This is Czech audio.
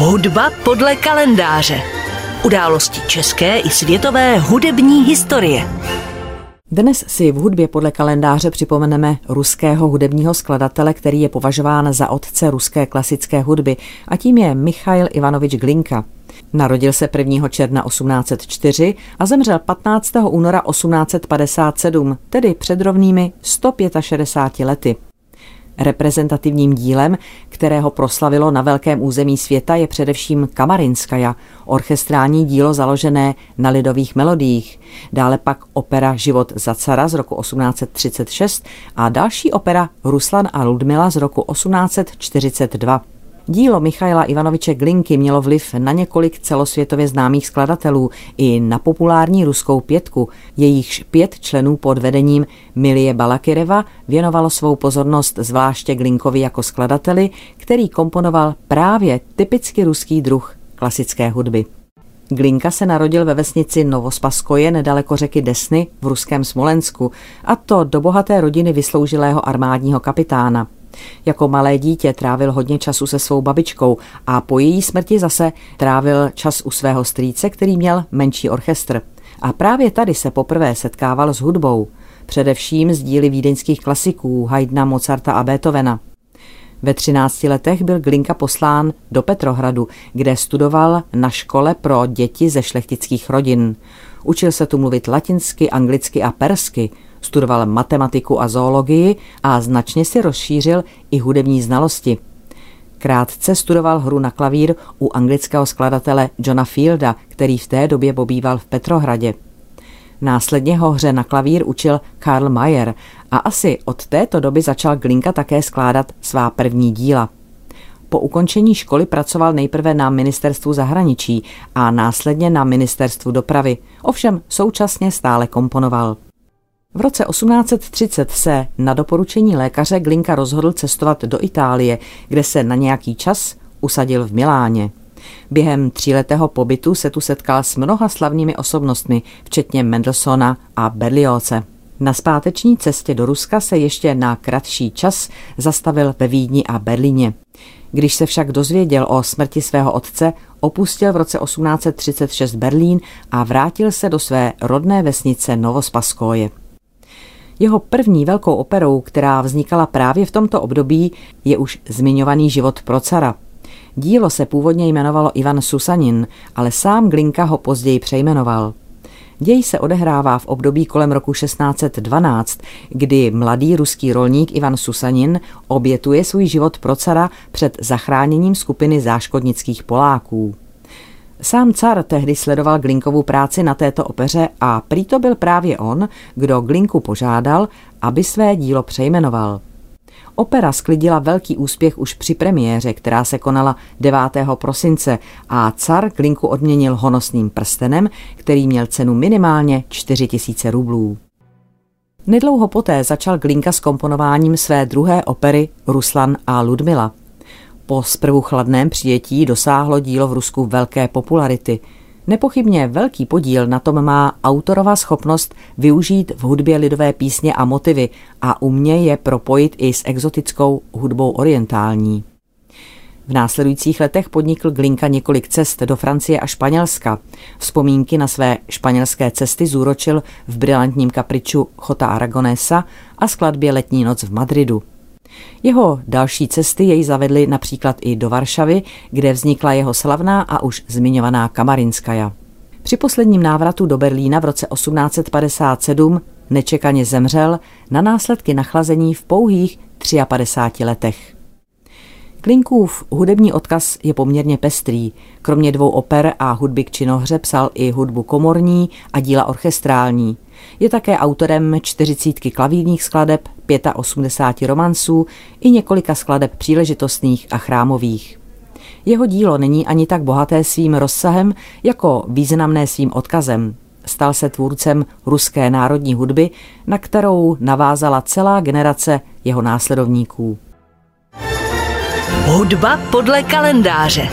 Hudba podle kalendáře. Události české i světové hudební historie. Dnes si v hudbě podle kalendáře připomeneme ruského hudebního skladatele, který je považován za otce ruské klasické hudby a tím je Michail Ivanovič Glinka. Narodil se 1. června 1804 a zemřel 15. února 1857, tedy před rovnými 165 lety. Reprezentativním dílem, kterého proslavilo na velkém území světa, je především Kamarinskaja, orchestrální dílo založené na lidových melodiích. Dále pak opera Život za cara z roku 1836 a další opera Ruslan a Ludmila z roku 1842. Dílo Michaila Ivanoviče Glinky mělo vliv na několik celosvětově známých skladatelů i na populární ruskou pětku. Jejichž pět členů pod vedením Milie Balakireva věnovalo svou pozornost zvláště Glinkovi jako skladateli, který komponoval právě typicky ruský druh klasické hudby. Glinka se narodil ve vesnici Novospaskoje nedaleko řeky Desny v ruském Smolensku, a to do bohaté rodiny vysloužilého armádního kapitána. Jako malé dítě trávil hodně času se svou babičkou a po její smrti zase trávil čas u svého strýce, který měl menší orchestr. A právě tady se poprvé setkával s hudbou, především z díly vídeňských klasiků Haydna, Mozarta a Beethovena. Ve 13 letech byl Glinka poslán do Petrohradu, kde studoval na škole pro děti ze šlechtických rodin. Učil se tu mluvit latinsky, anglicky a persky, Studoval matematiku a zoologii a značně si rozšířil i hudební znalosti. Krátce studoval hru na klavír u anglického skladatele Johna Fielda, který v té době pobýval v Petrohradě. Následně ho hře na klavír učil Karl Mayer a asi od této doby začal Glinka také skládat svá první díla. Po ukončení školy pracoval nejprve na ministerstvu zahraničí a následně na ministerstvu dopravy, ovšem současně stále komponoval. V roce 1830 se na doporučení lékaře Glinka rozhodl cestovat do Itálie, kde se na nějaký čas usadil v Miláně. Během tříletého pobytu se tu setkal s mnoha slavnými osobnostmi, včetně Mendelssohna a Berlioze. Na zpáteční cestě do Ruska se ještě na kratší čas zastavil ve Vídni a Berlíně. Když se však dozvěděl o smrti svého otce, opustil v roce 1836 Berlín a vrátil se do své rodné vesnice Novospaskoje. Jeho první velkou operou, která vznikala právě v tomto období, je už zmiňovaný život pro cara. Dílo se původně jmenovalo Ivan Susanin, ale sám Glinka ho později přejmenoval. Děj se odehrává v období kolem roku 1612, kdy mladý ruský rolník Ivan Susanin obětuje svůj život pro cara před zachráněním skupiny záškodnických Poláků. Sám car tehdy sledoval Glinkovu práci na této opeře a prý to byl právě on, kdo Glinku požádal, aby své dílo přejmenoval. Opera sklidila velký úspěch už při premiéře, která se konala 9. prosince a car Glinku odměnil honosným prstenem, který měl cenu minimálně 4000 rublů. Nedlouho poté začal Glinka s komponováním své druhé opery Ruslan a Ludmila – po zprvu chladném přijetí dosáhlo dílo v Rusku velké popularity. Nepochybně velký podíl na tom má autorová schopnost využít v hudbě lidové písně a motivy a umě je propojit i s exotickou hudbou orientální. V následujících letech podnikl Glinka několik cest do Francie a Španělska. Vzpomínky na své španělské cesty zúročil v brilantním kapriču Chota Aragonesa a skladbě Letní noc v Madridu. Jeho další cesty jej zavedly například i do Varšavy, kde vznikla jeho slavná a už zmiňovaná Kamarinskaja. Při posledním návratu do Berlína v roce 1857 nečekaně zemřel na následky nachlazení v pouhých 53 letech. Klinkův hudební odkaz je poměrně pestrý. Kromě dvou oper a hudby k činohře psal i hudbu komorní a díla orchestrální. Je také autorem čtyřicítky klavírních skladeb, 85 romansů i několika skladeb příležitostných a chrámových. Jeho dílo není ani tak bohaté svým rozsahem, jako významné svým odkazem. Stal se tvůrcem ruské národní hudby, na kterou navázala celá generace jeho následovníků. Hudba podle kalendáře.